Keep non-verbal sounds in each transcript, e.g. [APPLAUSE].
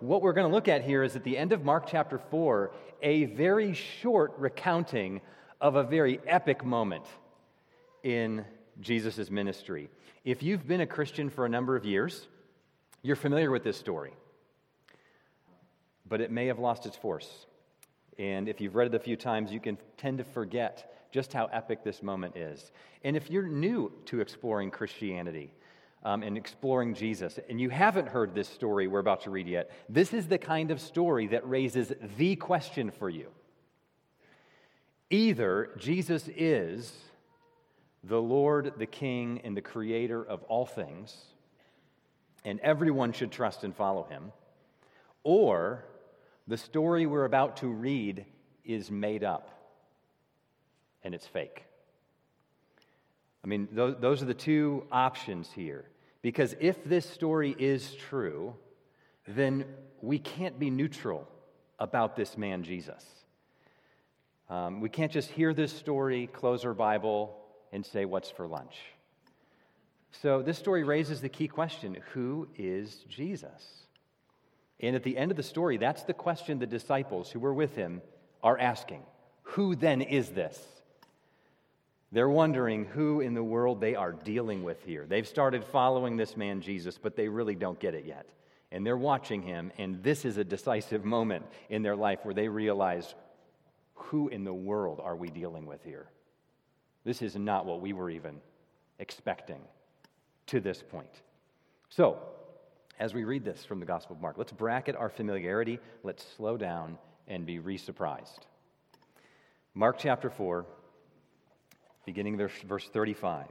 what we're going to look at here is at the end of Mark chapter 4, a very short recounting of a very epic moment in Jesus' ministry. If you've been a Christian for a number of years, you're familiar with this story, but it may have lost its force. And if you've read it a few times, you can tend to forget just how epic this moment is. And if you're new to exploring Christianity um, and exploring Jesus, and you haven't heard this story we're about to read yet, this is the kind of story that raises the question for you. Either Jesus is the Lord, the King, and the Creator of all things, and everyone should trust and follow him, or the story we're about to read is made up and it's fake. I mean, those, those are the two options here. Because if this story is true, then we can't be neutral about this man, Jesus. Um, we can't just hear this story, close our Bible, and say, What's for lunch? So, this story raises the key question Who is Jesus? And at the end of the story, that's the question the disciples who were with him are asking Who then is this? They're wondering who in the world they are dealing with here. They've started following this man, Jesus, but they really don't get it yet. And they're watching him, and this is a decisive [LAUGHS] moment in their life where they realize who in the world are we dealing with here? This is not what we were even expecting to this point. So, as we read this from the Gospel of Mark, let's bracket our familiarity, let's slow down and be re surprised. Mark chapter 4, beginning verse 35.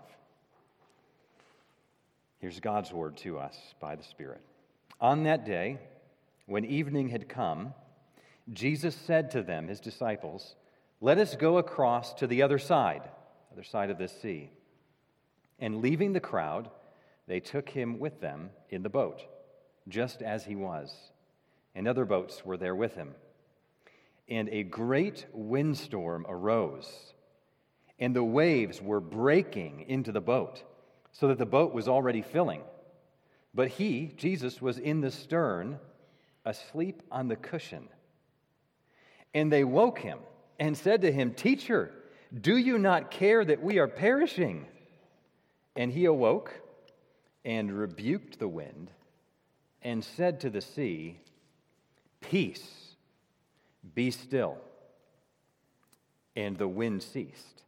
Here's God's word to us by the Spirit. On that day, when evening had come, Jesus said to them, his disciples, Let us go across to the other side, other side of this sea. And leaving the crowd, they took him with them in the boat, just as he was. And other boats were there with him. And a great windstorm arose and the waves were breaking into the boat, so that the boat was already filling. But he, Jesus, was in the stern, asleep on the cushion. And they woke him and said to him, Teacher, do you not care that we are perishing? And he awoke and rebuked the wind and said to the sea, Peace, be still. And the wind ceased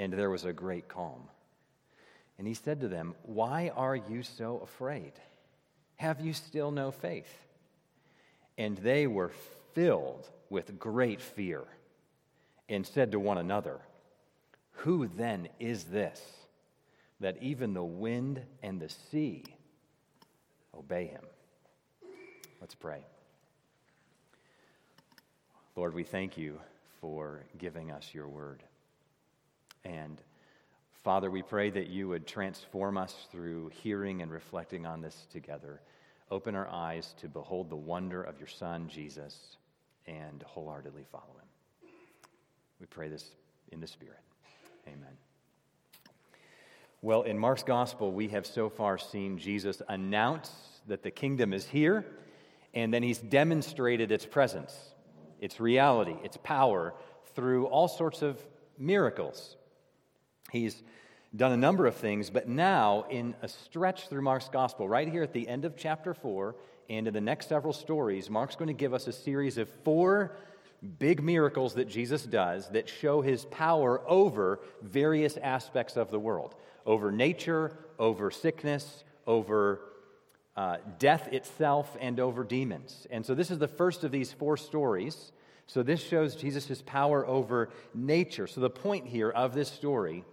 and there was a great calm. And he said to them, Why are you so afraid? Have you still no faith? And they were filled with great fear and said to one another, Who then is this that even the wind and the sea obey him? Let's pray. Lord, we thank you for giving us your word. And Father, we pray that you would transform us through hearing and reflecting on this together. Open our eyes to behold the wonder of your Son, Jesus, and wholeheartedly follow him. We pray this in the Spirit. Amen. Well, in Mark's gospel, we have so far seen Jesus announce that the kingdom is here, and then he's demonstrated its presence, its reality, its power through all sorts of miracles. He's done a number of things, but now, in a stretch through Mark's gospel, right here at the end of chapter 4, and in the next several stories, Mark's going to give us a series of four big miracles that Jesus does that show his power over various aspects of the world over nature, over sickness, over uh, death itself, and over demons. And so, this is the first of these four stories. So, this shows Jesus' power over nature. So, the point here of this story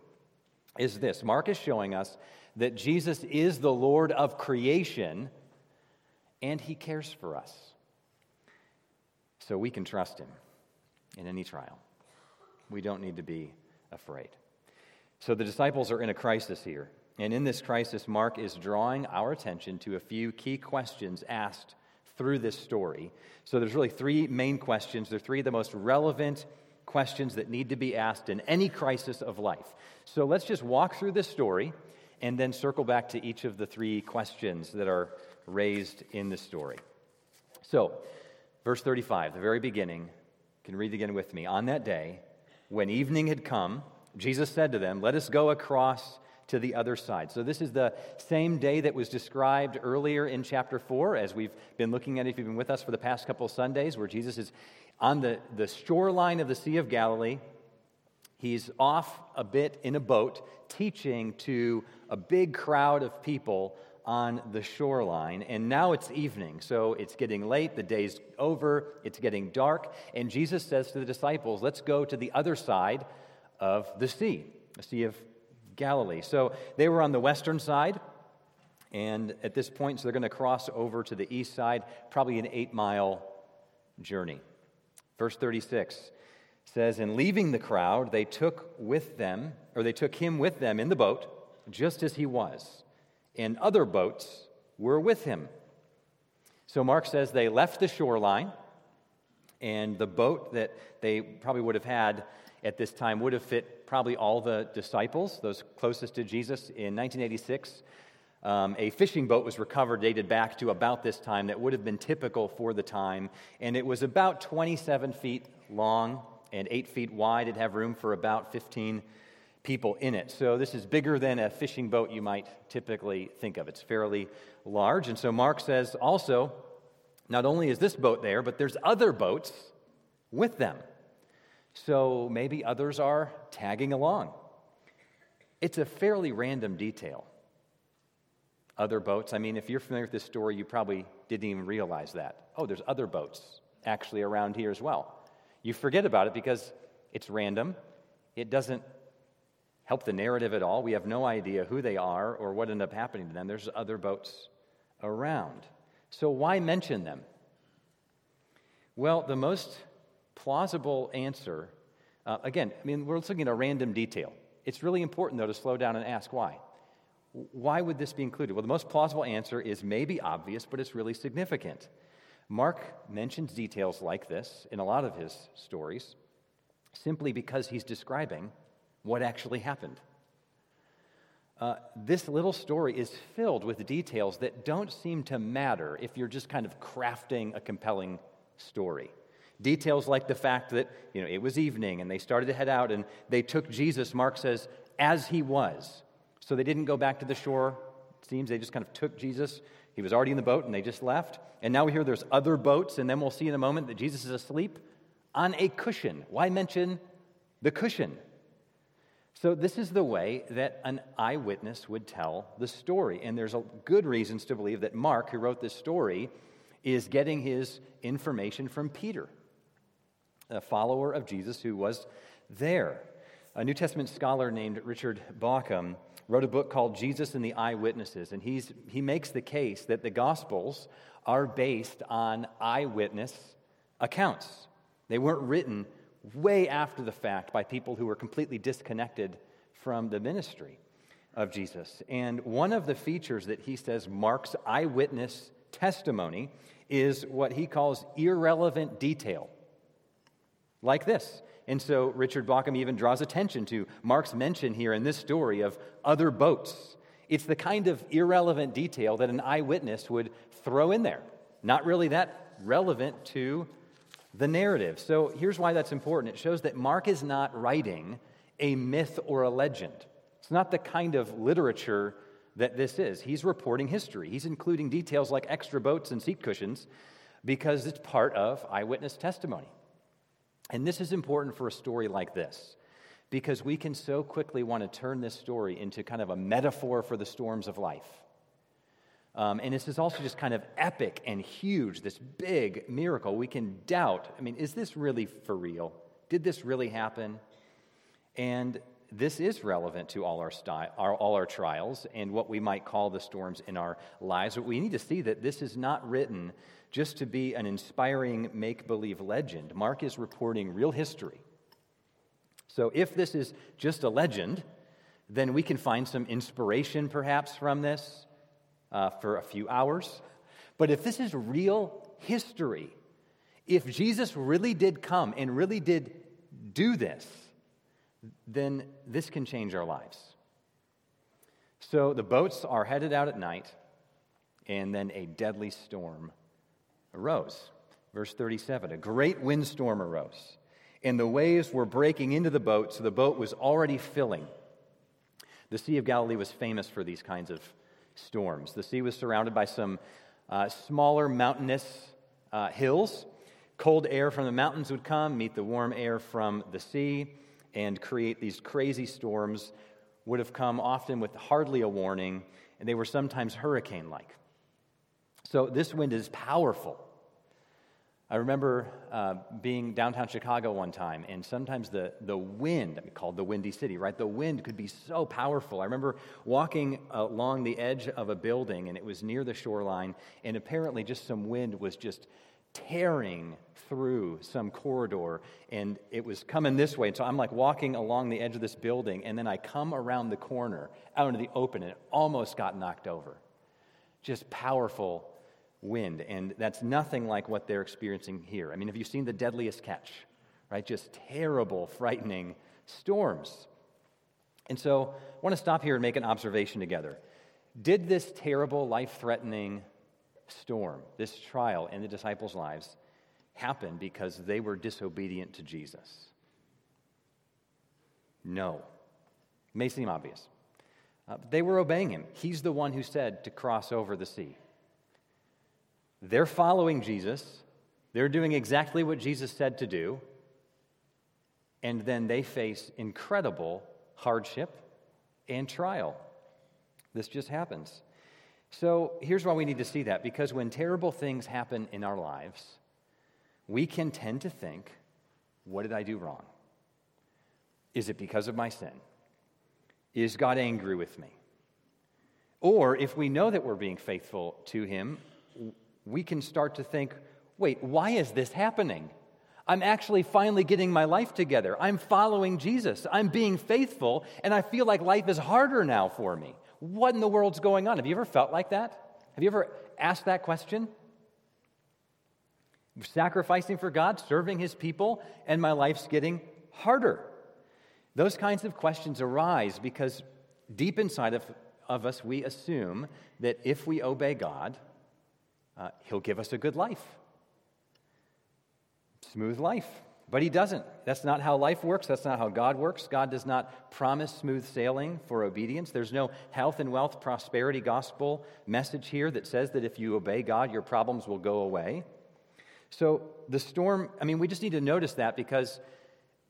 is this Mark is showing us that Jesus is the Lord of creation and he cares for us. So we can trust him in any trial. We don't need to be afraid. So the disciples are in a crisis here. And in this crisis, Mark is drawing our attention to a few key questions asked through this story. So there's really three main questions. They're three of the most relevant questions that need to be asked in any crisis of life. So let's just walk through this story and then circle back to each of the three questions that are raised in the story. So, verse 35, the very beginning, you can read again with me. On that day, when evening had come, Jesus said to them, Let us go across to the other side. So, this is the same day that was described earlier in chapter 4, as we've been looking at, if you've been with us for the past couple Sundays, where Jesus is on the, the shoreline of the Sea of Galilee. He's off a bit in a boat teaching to a big crowd of people on the shoreline. And now it's evening, so it's getting late, the day's over, it's getting dark. And Jesus says to the disciples, Let's go to the other side of the sea, the Sea of Galilee. So they were on the western side. And at this point, so they're going to cross over to the east side, probably an eight mile journey. Verse 36 says, And leaving the crowd, they took with them, or they took him with them in the boat, just as he was, and other boats were with him. So Mark says they left the shoreline, and the boat that they probably would have had at this time would have fit probably all the disciples, those closest to Jesus. In 1986, um, a fishing boat was recovered, dated back to about this time, that would have been typical for the time. And it was about 27 feet long and 8 feet wide. It'd have room for about 15 people in it. So this is bigger than a fishing boat you might typically think of. It's fairly large. And so Mark says also, not only is this boat there, but there's other boats with them. So maybe others are tagging along. It's a fairly random detail other boats. I mean, if you're familiar with this story, you probably didn't even realize that. Oh, there's other boats actually around here as well. You forget about it because it's random. It doesn't help the narrative at all. We have no idea who they are or what ended up happening to them. There's other boats around. So why mention them? Well, the most plausible answer, uh, again, I mean, we're looking at a random detail. It's really important, though, to slow down and ask why. Why would this be included? Well, the most plausible answer is maybe obvious, but it's really significant. Mark mentions details like this in a lot of his stories simply because he's describing what actually happened. Uh, this little story is filled with details that don't seem to matter if you're just kind of crafting a compelling story. Details like the fact that, you know, it was evening and they started to head out and they took Jesus, Mark says, as he was. So they didn't go back to the shore. It seems they just kind of took Jesus. He was already in the boat and they just left. And now we hear there's other boats, and then we'll see in a moment that Jesus is asleep on a cushion. Why mention the cushion? So, this is the way that an eyewitness would tell the story. And there's good reasons to believe that Mark, who wrote this story, is getting his information from Peter, a follower of Jesus who was there. A New Testament scholar named Richard Bauckham wrote a book called Jesus and the Eyewitnesses, and he's, he makes the case that the Gospels are based on eyewitness accounts. They weren't written way after the fact by people who were completely disconnected from the ministry of Jesus. And one of the features that he says marks eyewitness testimony is what he calls irrelevant detail. Like this and so Richard Bauckham even draws attention to Mark's mention here in this story of other boats. It's the kind of irrelevant detail that an eyewitness would throw in there, not really that relevant to the narrative. So here's why that's important it shows that Mark is not writing a myth or a legend. It's not the kind of literature that this is. He's reporting history, he's including details like extra boats and seat cushions because it's part of eyewitness testimony. And this is important for a story like this because we can so quickly want to turn this story into kind of a metaphor for the storms of life. Um, and this is also just kind of epic and huge, this big miracle. We can doubt I mean, is this really for real? Did this really happen? And this is relevant to all our, style, our, all our trials and what we might call the storms in our lives. But we need to see that this is not written just to be an inspiring make believe legend. Mark is reporting real history. So if this is just a legend, then we can find some inspiration perhaps from this uh, for a few hours. But if this is real history, if Jesus really did come and really did do this, then this can change our lives. So the boats are headed out at night, and then a deadly storm arose. Verse 37 A great windstorm arose, and the waves were breaking into the boat, so the boat was already filling. The Sea of Galilee was famous for these kinds of storms. The sea was surrounded by some uh, smaller mountainous uh, hills. Cold air from the mountains would come, meet the warm air from the sea, and create these crazy storms. Would have come often with hardly a warning, and they were sometimes hurricane like. So, this wind is powerful. I remember uh, being downtown Chicago one time, and sometimes the, the wind, called the Windy City, right? The wind could be so powerful. I remember walking along the edge of a building, and it was near the shoreline, and apparently just some wind was just tearing through some corridor, and it was coming this way. And so I'm like walking along the edge of this building, and then I come around the corner out into the open, and it almost got knocked over. Just powerful wind. And that's nothing like what they're experiencing here. I mean, have you seen the deadliest catch? Right? Just terrible, frightening storms. And so I want to stop here and make an observation together. Did this terrible, life threatening storm, this trial in the disciples' lives, happen because they were disobedient to Jesus? No. It may seem obvious. Uh, they were obeying him. He's the one who said to cross over the sea. They're following Jesus, they're doing exactly what Jesus said to do, and then they face incredible hardship and trial. This just happens. So here's why we need to see that because when terrible things happen in our lives, we can tend to think, What did I do wrong? Is it because of my sin? Is God angry with me? Or if we know that we're being faithful to Him, we can start to think, wait, why is this happening? I'm actually finally getting my life together. I'm following Jesus. I'm being faithful, and I feel like life is harder now for me. What in the world's going on? Have you ever felt like that? Have you ever asked that question? Sacrificing for God, serving His people, and my life's getting harder. Those kinds of questions arise because deep inside of, of us, we assume that if we obey God, uh, he'll give us a good life. Smooth life. But he doesn't. That's not how life works. That's not how God works. God does not promise smooth sailing for obedience. There's no health and wealth prosperity gospel message here that says that if you obey God, your problems will go away. So the storm, I mean, we just need to notice that because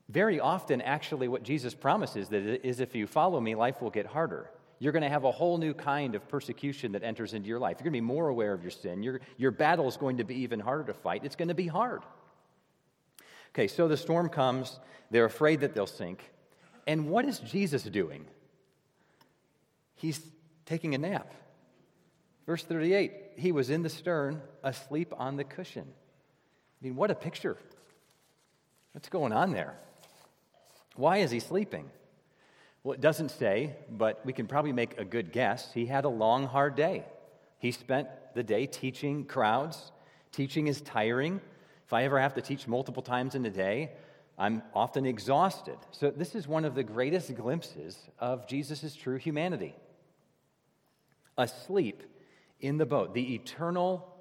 very often, actually, what Jesus promises is if you follow me, life will get harder. You're going to have a whole new kind of persecution that enters into your life. You're going to be more aware of your sin. Your, your battle is going to be even harder to fight. It's going to be hard. Okay, so the storm comes. They're afraid that they'll sink. And what is Jesus doing? He's taking a nap. Verse 38 He was in the stern, asleep on the cushion. I mean, what a picture. What's going on there? Why is he sleeping? Well, it doesn't say, but we can probably make a good guess. He had a long, hard day. He spent the day teaching crowds. Teaching is tiring. If I ever have to teach multiple times in a day, I'm often exhausted. So, this is one of the greatest glimpses of Jesus' true humanity. Asleep in the boat, the eternal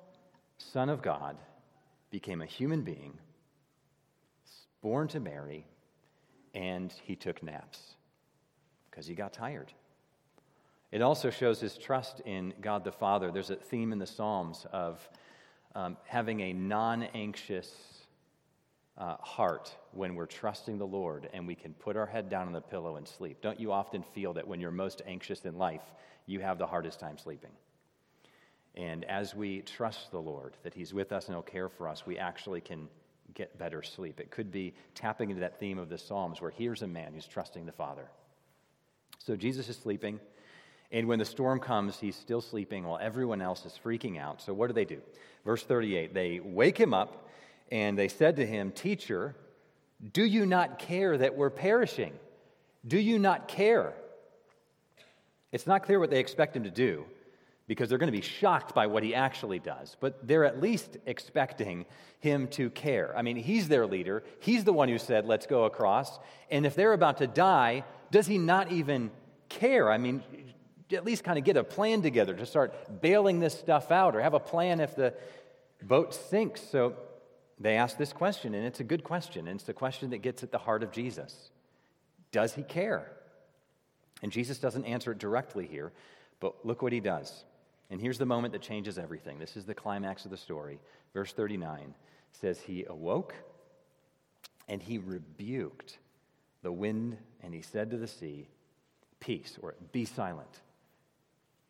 Son of God became a human being, born to Mary, and he took naps because he got tired. It also shows his trust in God the Father. There's a theme in the Psalms of um, having a non anxious uh, heart when we're trusting the Lord and we can put our head down on the pillow and sleep. Don't you often feel that when you're most anxious in life, you have the hardest time sleeping? And as we trust the Lord, that He's with us and He'll care for us, we actually can get better sleep. It could be tapping into that theme of the Psalms where here's a man who's trusting the Father. So Jesus is sleeping. And when the storm comes, he's still sleeping while everyone else is freaking out. So what do they do? Verse 38 they wake him up and they said to him, Teacher, do you not care that we're perishing? Do you not care? It's not clear what they expect him to do because they're going to be shocked by what he actually does, but they're at least expecting him to care. I mean, he's their leader, he's the one who said, Let's go across. And if they're about to die, does he not even care? I mean, at least kind of get a plan together to start bailing this stuff out or have a plan if the boat sinks. So they ask this question, and it's a good question, and it's the question that gets at the heart of Jesus Does he care? And Jesus doesn't answer it directly here, but look what he does. And here's the moment that changes everything. This is the climax of the story. Verse 39 says, He awoke and he rebuked the wind, and he said to the sea, Peace, or be silent,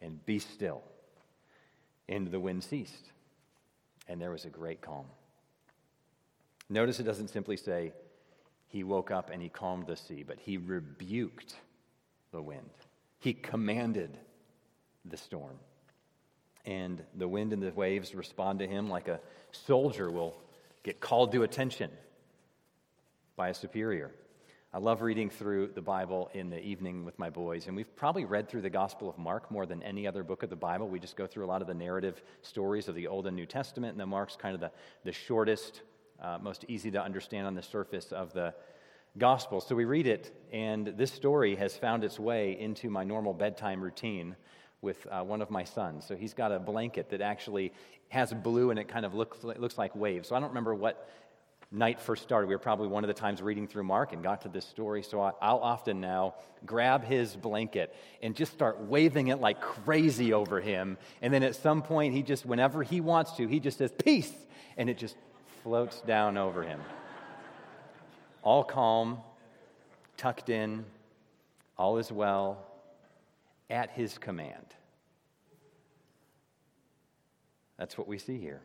and be still. And the wind ceased, and there was a great calm. Notice it doesn't simply say, He woke up and he calmed the sea, but he rebuked the wind. He commanded the storm. And the wind and the waves respond to him like a soldier will get called to attention by a superior. I love reading through the Bible in the evening with my boys, and we've probably read through the Gospel of Mark more than any other book of the Bible. We just go through a lot of the narrative stories of the Old and New Testament, and then Mark's kind of the, the shortest, uh, most easy to understand on the surface of the Gospel. So we read it, and this story has found its way into my normal bedtime routine with uh, one of my sons. So he's got a blanket that actually has blue and it kind of looks, looks like waves. So I don't remember what night first started. We were probably one of the times reading through Mark and got to this story. So I'll often now grab his blanket and just start waving it like crazy over him. And then at some point, he just, whenever he wants to, he just says, Peace! And it just floats down over him. All calm, tucked in, all is well, at his command. That's what we see here.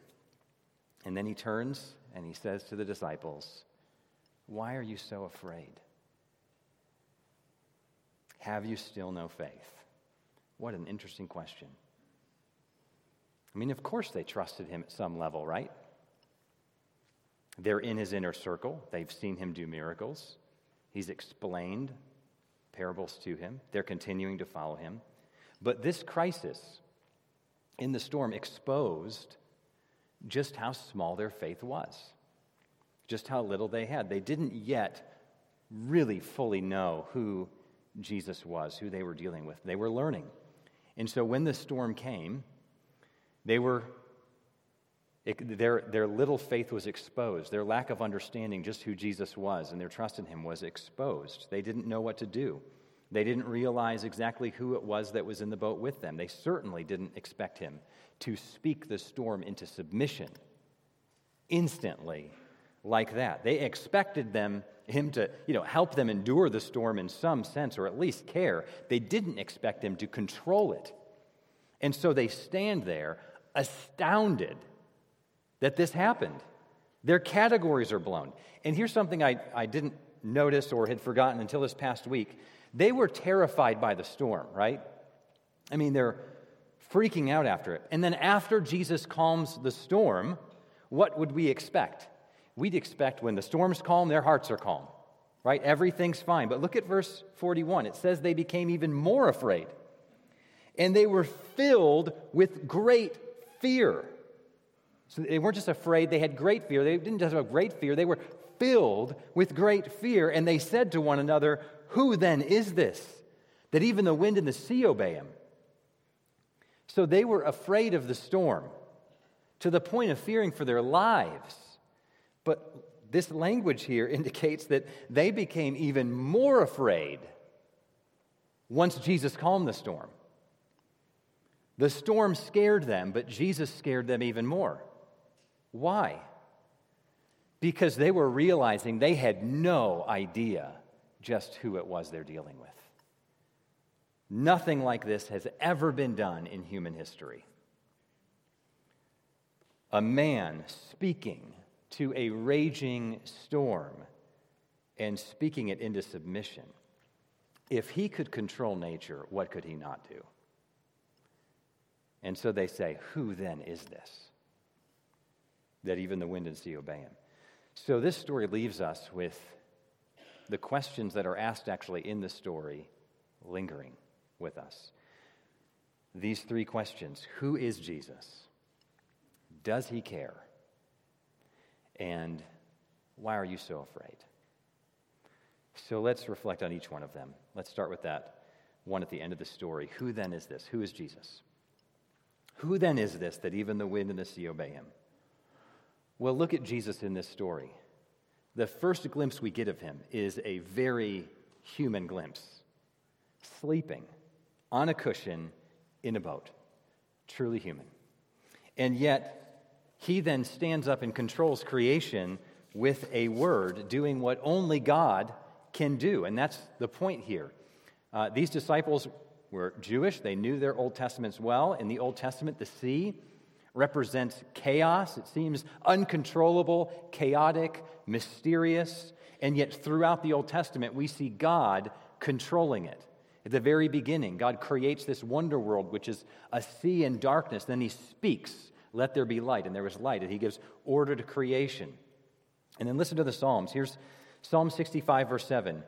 And then he turns and he says to the disciples, Why are you so afraid? Have you still no faith? What an interesting question. I mean, of course they trusted him at some level, right? They're in his inner circle. They've seen him do miracles. He's explained parables to him. They're continuing to follow him. But this crisis in the storm exposed just how small their faith was, just how little they had. They didn't yet really fully know who Jesus was, who they were dealing with. They were learning. And so when the storm came, they were it, their, their little faith was exposed. Their lack of understanding just who Jesus was and their trust in him was exposed. They didn't know what to do. They didn't realize exactly who it was that was in the boat with them. They certainly didn't expect him to speak the storm into submission instantly like that. They expected them him to, you know, help them endure the storm in some sense or at least care. They didn't expect him to control it. And so they stand there astounded that this happened. Their categories are blown. And here's something I, I didn't notice or had forgotten until this past week. They were terrified by the storm, right? I mean, they're freaking out after it. And then after Jesus calms the storm, what would we expect? We'd expect when the storm's calm, their hearts are calm, right? Everything's fine. But look at verse 41. It says they became even more afraid. And they were filled with great fear. So they weren't just afraid, they had great fear. They didn't just have great fear, they were filled with great fear. And they said to one another, Who then is this? That even the wind and the sea obey him. So they were afraid of the storm to the point of fearing for their lives. But this language here [LAUGHS] indicates that they became even more afraid once Jesus calmed the storm. The storm scared them, but Jesus scared them even more. Why? Because they were realizing they had no idea just who it was they're dealing with. Nothing like this has ever been done in human history. A man speaking to a raging storm and speaking it into submission. If he could control nature, what could he not do? And so they say, Who then is this? That even the wind and sea obey him. So this story leaves us with the questions that are asked actually in the story lingering with us. These three questions Who is Jesus? Does he care? And why are you so afraid? So let's reflect on each one of them. Let's start with that one at the end of the story. Who then is this? Who is Jesus? Who then is this that even the wind and the sea obey him? Well, look at Jesus in this story. The first glimpse we get of him is a very human glimpse sleeping on a cushion in a boat. Truly human. And yet, he then stands up and controls creation with a word, doing what only God can do. And that's the point here. Uh, these disciples were Jewish, they knew their Old Testaments well. In the Old Testament, the sea represents chaos. It seems uncontrollable, chaotic, mysterious. And yet, throughout the Old Testament, we see God controlling it. At the very beginning, God creates this wonder world, which is a sea and darkness. Then He speaks, Let there be light. And there was light. And He gives order to creation. And then listen to the Psalms. Here's Psalm 65, verse 7.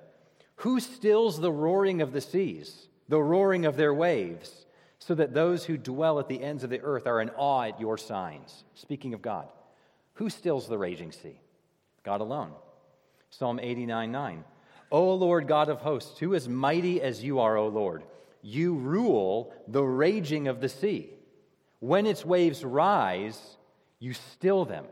Who stills the roaring of the seas, the roaring of their waves? So that those who dwell at the ends of the earth are in awe at your signs. Speaking of God, who stills the raging sea? God alone. Psalm 89 9. O Lord God of hosts, who is mighty as you are, O Lord? You rule the raging of the sea. When its waves rise, you still them.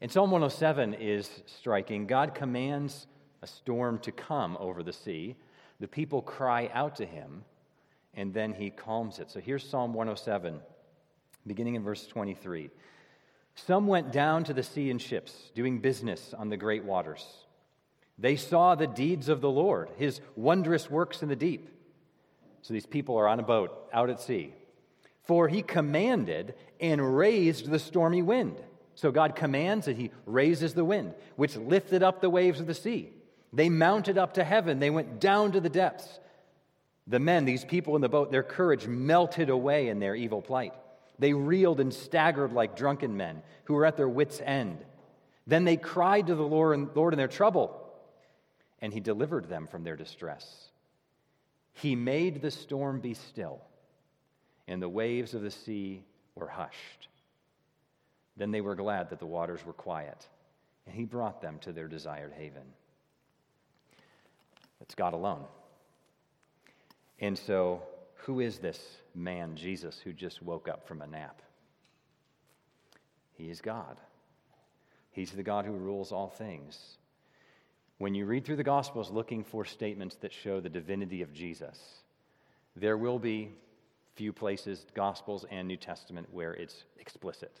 And Psalm 107 is striking. God commands a storm to come over the sea. The people cry out to him and then he calms it. So here's Psalm 107, beginning in verse 23. Some went down to the sea in ships, doing business on the great waters. They saw the deeds of the Lord, his wondrous works in the deep. So these people are on a boat out at sea. For he commanded and raised the stormy wind. So God commands and he raises the wind, which lifted up the waves of the sea. They mounted up to heaven, they went down to the depths. The men, these people in the boat, their courage melted away in their evil plight. They reeled and staggered like drunken men who were at their wits' end. Then they cried to the Lord in their trouble, and he delivered them from their distress. He made the storm be still, and the waves of the sea were hushed. Then they were glad that the waters were quiet, and he brought them to their desired haven. It's God alone. And so, who is this man, Jesus, who just woke up from a nap? He is God. He's the God who rules all things. When you read through the Gospels looking for statements that show the divinity of Jesus, there will be few places, Gospels and New Testament, where it's explicit.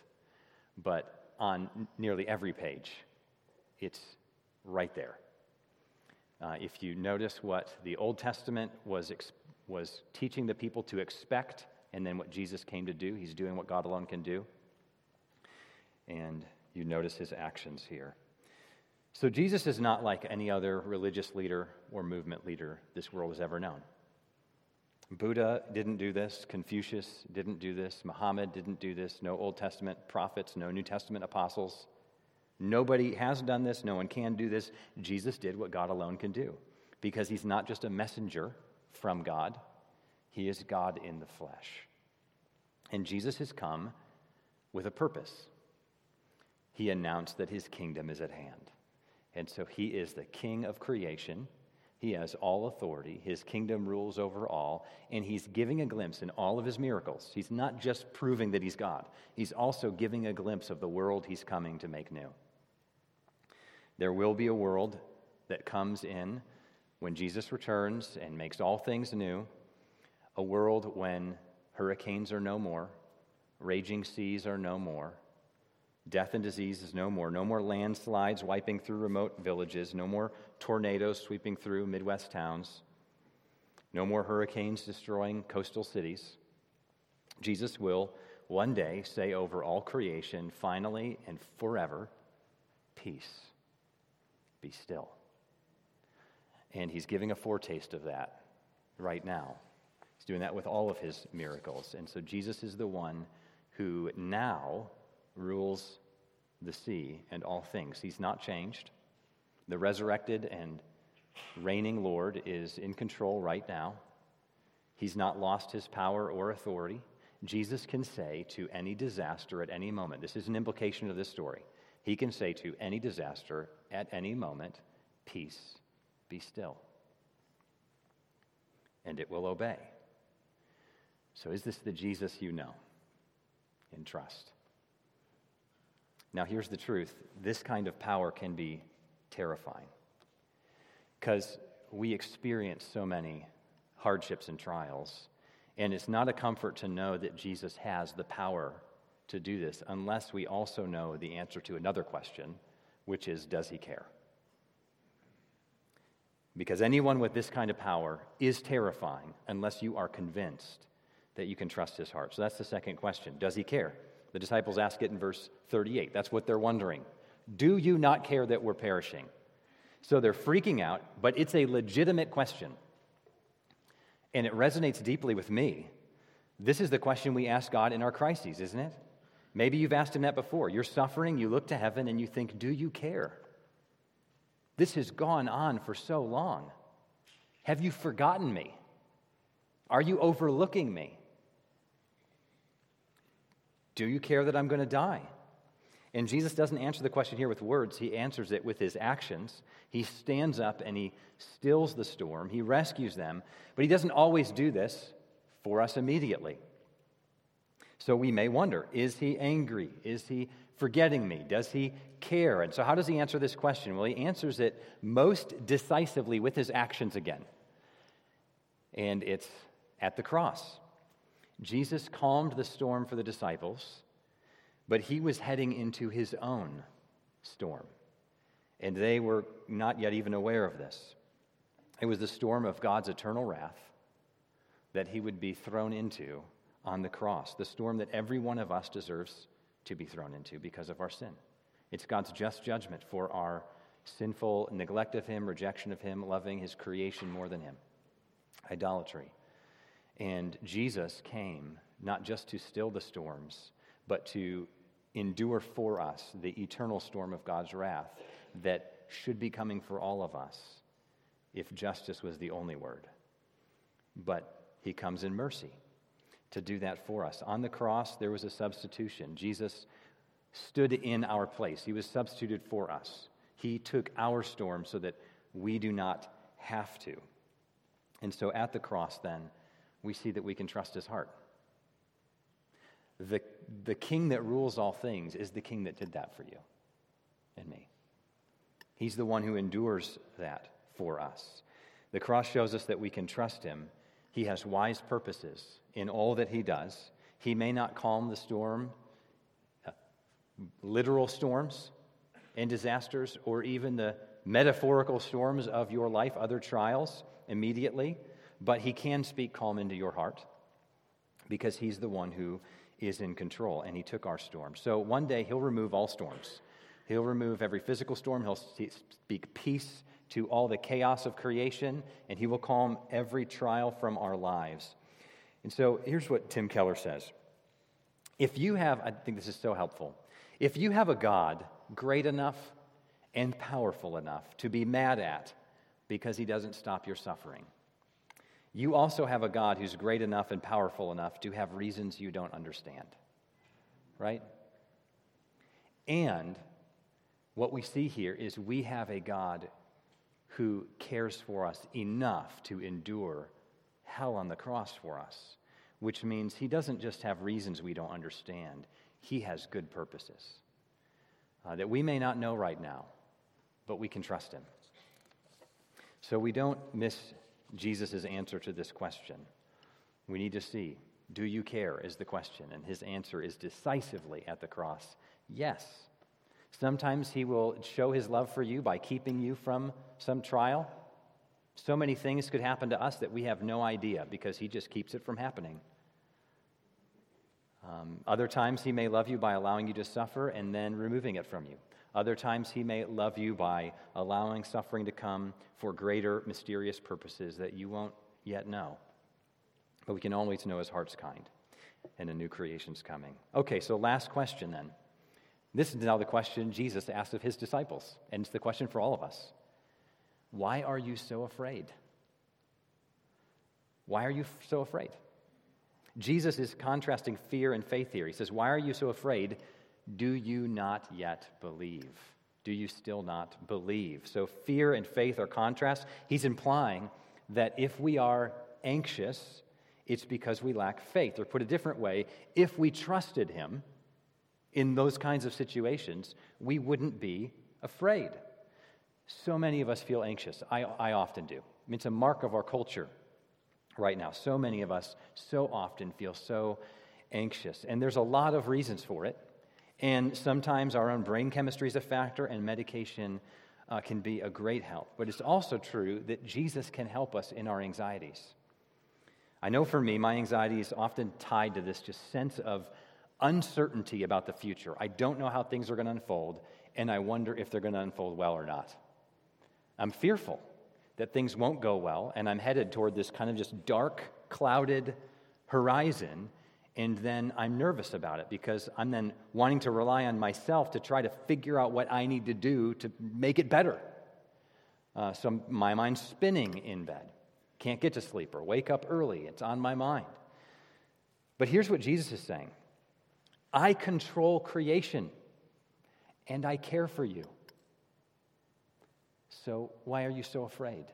But on nearly every page, it's right there. Uh, if you notice what the Old Testament was, was teaching the people to expect, and then what Jesus came to do. He's doing what God alone can do. And you notice his actions here. So Jesus is not like any other religious leader or movement leader this world has ever known. Buddha didn't do this. Confucius didn't do this. Muhammad didn't do this. No Old Testament prophets, no New Testament apostles. Nobody has done this. No one can do this. Jesus did what God alone can do because he's not just a messenger from God, he is God in the flesh. And Jesus has come with a purpose. He announced that his kingdom is at hand. And so he is the king of creation. He has all authority. His kingdom rules over all. And he's giving a glimpse in all of his miracles. He's not just proving that he's God, he's also giving a glimpse of the world he's coming to make new. There will be a world that comes in when Jesus returns and makes all things new, a world when hurricanes are no more, raging seas are no more, death and disease is no more, no more landslides wiping through remote villages, no more tornadoes sweeping through Midwest towns, no more hurricanes destroying coastal cities. Jesus will one day say over all creation, finally and forever, peace, be still. And he's giving a foretaste of that right now. He's doing that with all of his miracles. And so Jesus is the one who now rules the sea and all things. He's not changed. The resurrected and reigning Lord is in control right now. He's not lost his power or authority. Jesus can say to any disaster at any moment, this is an implication of this story. He can say to any disaster at any moment, Peace, be still. And it will obey. So, is this the Jesus you know and trust? Now, here's the truth this kind of power can be terrifying because we experience so many hardships and trials. And it's not a comfort to know that Jesus has the power to do this unless we also know the answer to another question, which is Does he care? Because anyone with this kind of power is terrifying unless you are convinced that you can trust his heart. So that's the second question Does he care? The disciples ask it in verse 38. That's what they're wondering. Do you not care that we're perishing? So they're freaking out, but it's a legitimate question. And it resonates deeply with me. This is the question we ask God in our crises, isn't it? Maybe you've asked Him that before. You're suffering, you look to heaven, and you think, Do you care? This has gone on for so long. Have you forgotten me? Are you overlooking me? Do you care that I'm going to die? And Jesus doesn't answer the question here with words, he answers it with his actions. He stands up and he stills the storm, he rescues them, but he doesn't always do this for us immediately. So we may wonder is he angry? Is he forgetting me? Does he care? And so, how does he answer this question? Well, he answers it most decisively with his actions again. And it's at the cross. Jesus calmed the storm for the disciples, but he was heading into his own storm. And they were not yet even aware of this. It was the storm of God's eternal wrath that he would be thrown into on the cross, the storm that every one of us deserves to be thrown into because of our sin. It's God's just judgment for our sinful neglect of Him, rejection of Him, loving His creation more than Him, idolatry. And Jesus came not just to still the storms, but to endure for us the eternal storm of God's wrath that should be coming for all of us if justice was the only word. But He comes in mercy to do that for us. On the cross, there was a substitution. Jesus stood in our place, He was substituted for us. He took our storm so that we do not have to. And so at the cross, then, we see that we can trust His heart. The, the king that rules all things is the king that did that for you and me. He's the one who endures that for us. The cross shows us that we can trust him. He has wise purposes in all that he does. He may not calm the storm, uh, literal storms and disasters, or even the metaphorical storms of your life, other trials immediately, but he can speak calm into your heart because he's the one who is in control and he took our storm. So one day he'll remove all storms. He'll remove every physical storm. He'll speak peace to all the chaos of creation, and he will calm every trial from our lives. And so here's what Tim Keller says If you have, I think this is so helpful, if you have a God great enough and powerful enough to be mad at because he doesn't stop your suffering, you also have a God who's great enough and powerful enough to have reasons you don't understand. Right? And what we see here is we have a God who cares for us enough to endure hell on the cross for us, which means he doesn't just have reasons we don't understand, he has good purposes uh, that we may not know right now, but we can trust him. So we don't miss Jesus' answer to this question. We need to see do you care? is the question. And his answer is decisively at the cross yes. Sometimes he will show his love for you by keeping you from some trial. So many things could happen to us that we have no idea because he just keeps it from happening. Um, other times, he may love you by allowing you to suffer and then removing it from you. Other times, he may love you by allowing suffering to come for greater mysterious purposes that you won't yet know. But we can always know his heart's kind, and a new creation's coming. Okay, so last question then. This is now the question Jesus asked of his disciples, and it's the question for all of us. Why are you so afraid? Why are you so afraid? Jesus is contrasting fear and faith here. He says, Why are you so afraid? Do you not yet believe? Do you still not believe? So, fear and faith are contrast. He's implying that if we are anxious, it's because we lack faith. Or put a different way, if we trusted Him, in those kinds of situations, we wouldn't be afraid. So many of us feel anxious. I, I often do. It's a mark of our culture right now. So many of us so often feel so anxious. And there's a lot of reasons for it. And sometimes our own brain chemistry is a factor, and medication uh, can be a great help. But it's also true that Jesus can help us in our anxieties. I know for me, my anxiety is often tied to this just sense of uncertainty about the future. I don't know how things are going to unfold, and I wonder if they're going to unfold well or not. I'm fearful that things won't go well, and I'm headed toward this kind of just dark, clouded horizon, and then I'm nervous about it because I'm then wanting to rely on myself to try to figure out what I need to do to make it better. Uh, so my mind's spinning in bed. Can't get to sleep or wake up early. It's on my mind. But here's what Jesus is saying I control creation and I care for you. So why are you so afraid?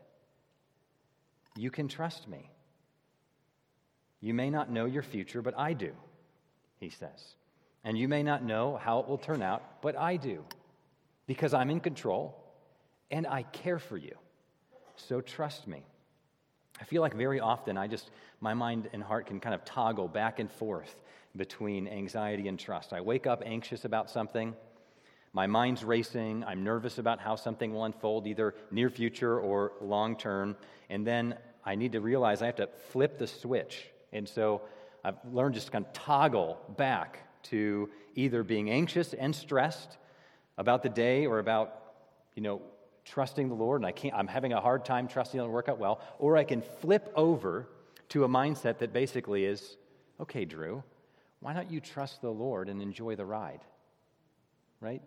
You can trust me. You may not know your future, but I do, he says. And you may not know how it will turn out, but I do, because I'm in control and I care for you. So trust me. I feel like very often I just, my mind and heart can kind of toggle back and forth between anxiety and trust. I wake up anxious about something. My mind's racing. I'm nervous about how something will unfold, either near future or long term. And then I need to realize I have to flip the switch. And so I've learned just to kind of toggle back to either being anxious and stressed about the day or about, you know, trusting the Lord and I can't, I'm having a hard time trusting it'll work out well, or I can flip over to a mindset that basically is, okay, Drew, why don't you trust the Lord and enjoy the ride? Right?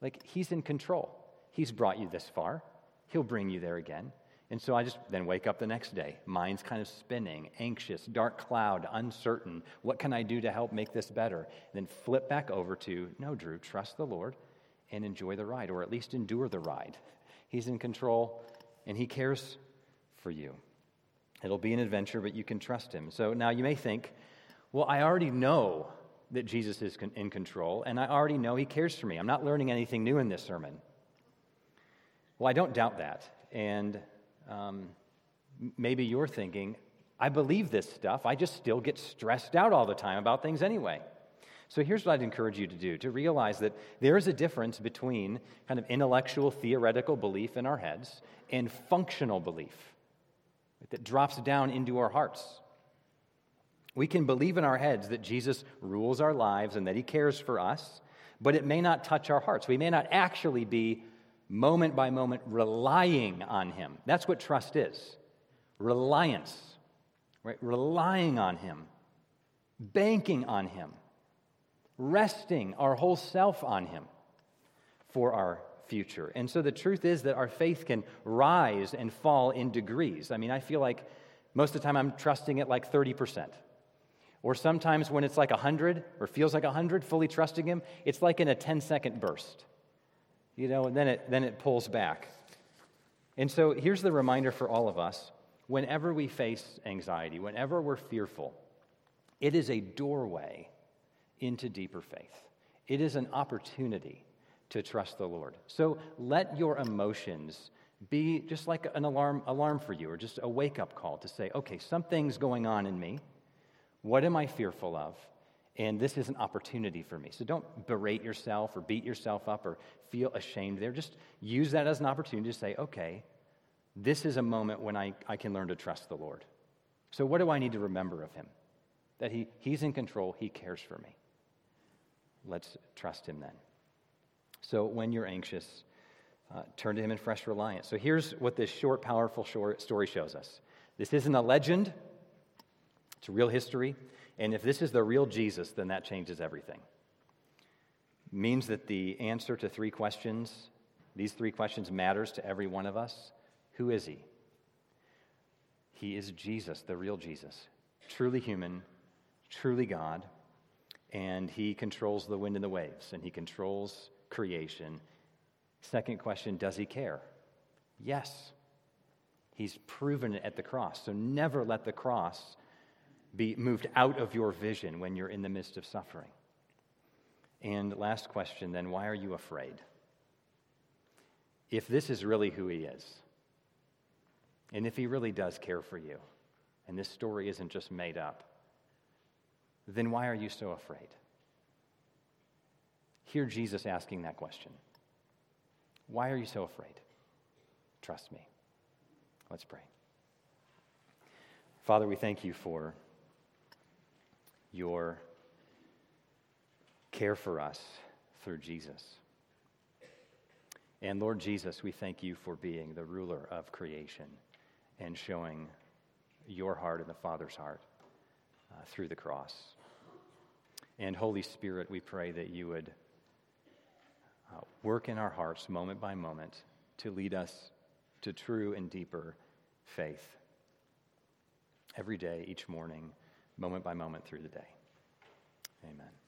Like, He's in control. He's brought you this far, He'll bring you there again. And so I just then wake up the next day, mind's kind of spinning, anxious, dark cloud, uncertain. What can I do to help make this better? And then flip back over to, no, Drew, trust the Lord and enjoy the ride, or at least endure the ride. He's in control and He cares for you. It'll be an adventure, but you can trust Him. So now you may think, well, I already know that Jesus is in control, and I already know He cares for me. I'm not learning anything new in this sermon. Well, I don't doubt that. And um, maybe you're thinking, I believe this stuff, I just still get stressed out all the time about things anyway. So here's what I'd encourage you to do to realize that there is a difference between kind of intellectual, theoretical belief in our heads and functional belief that drops down into our hearts. We can believe in our heads that Jesus rules our lives and that he cares for us, but it may not touch our hearts. We may not actually be moment by moment relying on him. That's what trust is reliance, right? Relying on him, banking on him resting our whole self on Him for our future. And so the truth is that our faith can rise and fall in degrees. I mean, I feel like most of the time I'm trusting it like 30%. Or sometimes when it's like 100 or feels like 100, fully trusting Him, it's like in a 10 second burst. You know, and then it, then it pulls back. And so here's the reminder for all of us whenever we face anxiety, whenever we're fearful, it is a doorway into deeper faith. It is an opportunity to trust the Lord. So let your emotions be just like an alarm, alarm for you, or just a wake up call to say, okay, something's going on in me. What am I fearful of? And this is an opportunity for me. So don't berate yourself or beat yourself up or feel ashamed there. Just use that as an opportunity to say, okay, this is a moment when I, I can learn to trust the Lord. So, what do I need to remember of Him? That he, He's in control, He cares for me. Let's trust him then. So when you're anxious, uh, turn to him in fresh reliance. So here's what this short, powerful short story shows us this isn't a legend, it's real history. And if this is the real Jesus, then that changes everything. It means that the answer to three questions, these three questions, matters to every one of us. Who is he? He is Jesus, the real Jesus, truly human, truly God and he controls the wind and the waves, and he controls creation. Second question Does he care? Yes. He's proven it at the cross. So never let the cross be moved out of your vision when you're in the midst of suffering. And last question then, why are you afraid? If this is really who he is, and if he really does care for you, and this story isn't just made up, then why are you so afraid? Hear Jesus asking that question. Why are you so afraid? Trust me. Let's pray. Father, we thank you for your care for us through Jesus. And Lord Jesus, we thank you for being the ruler of creation and showing your heart and the Father's heart uh, through the cross. And Holy Spirit, we pray that you would uh, work in our hearts moment by moment to lead us to true and deeper faith every day, each morning, moment by moment through the day. Amen.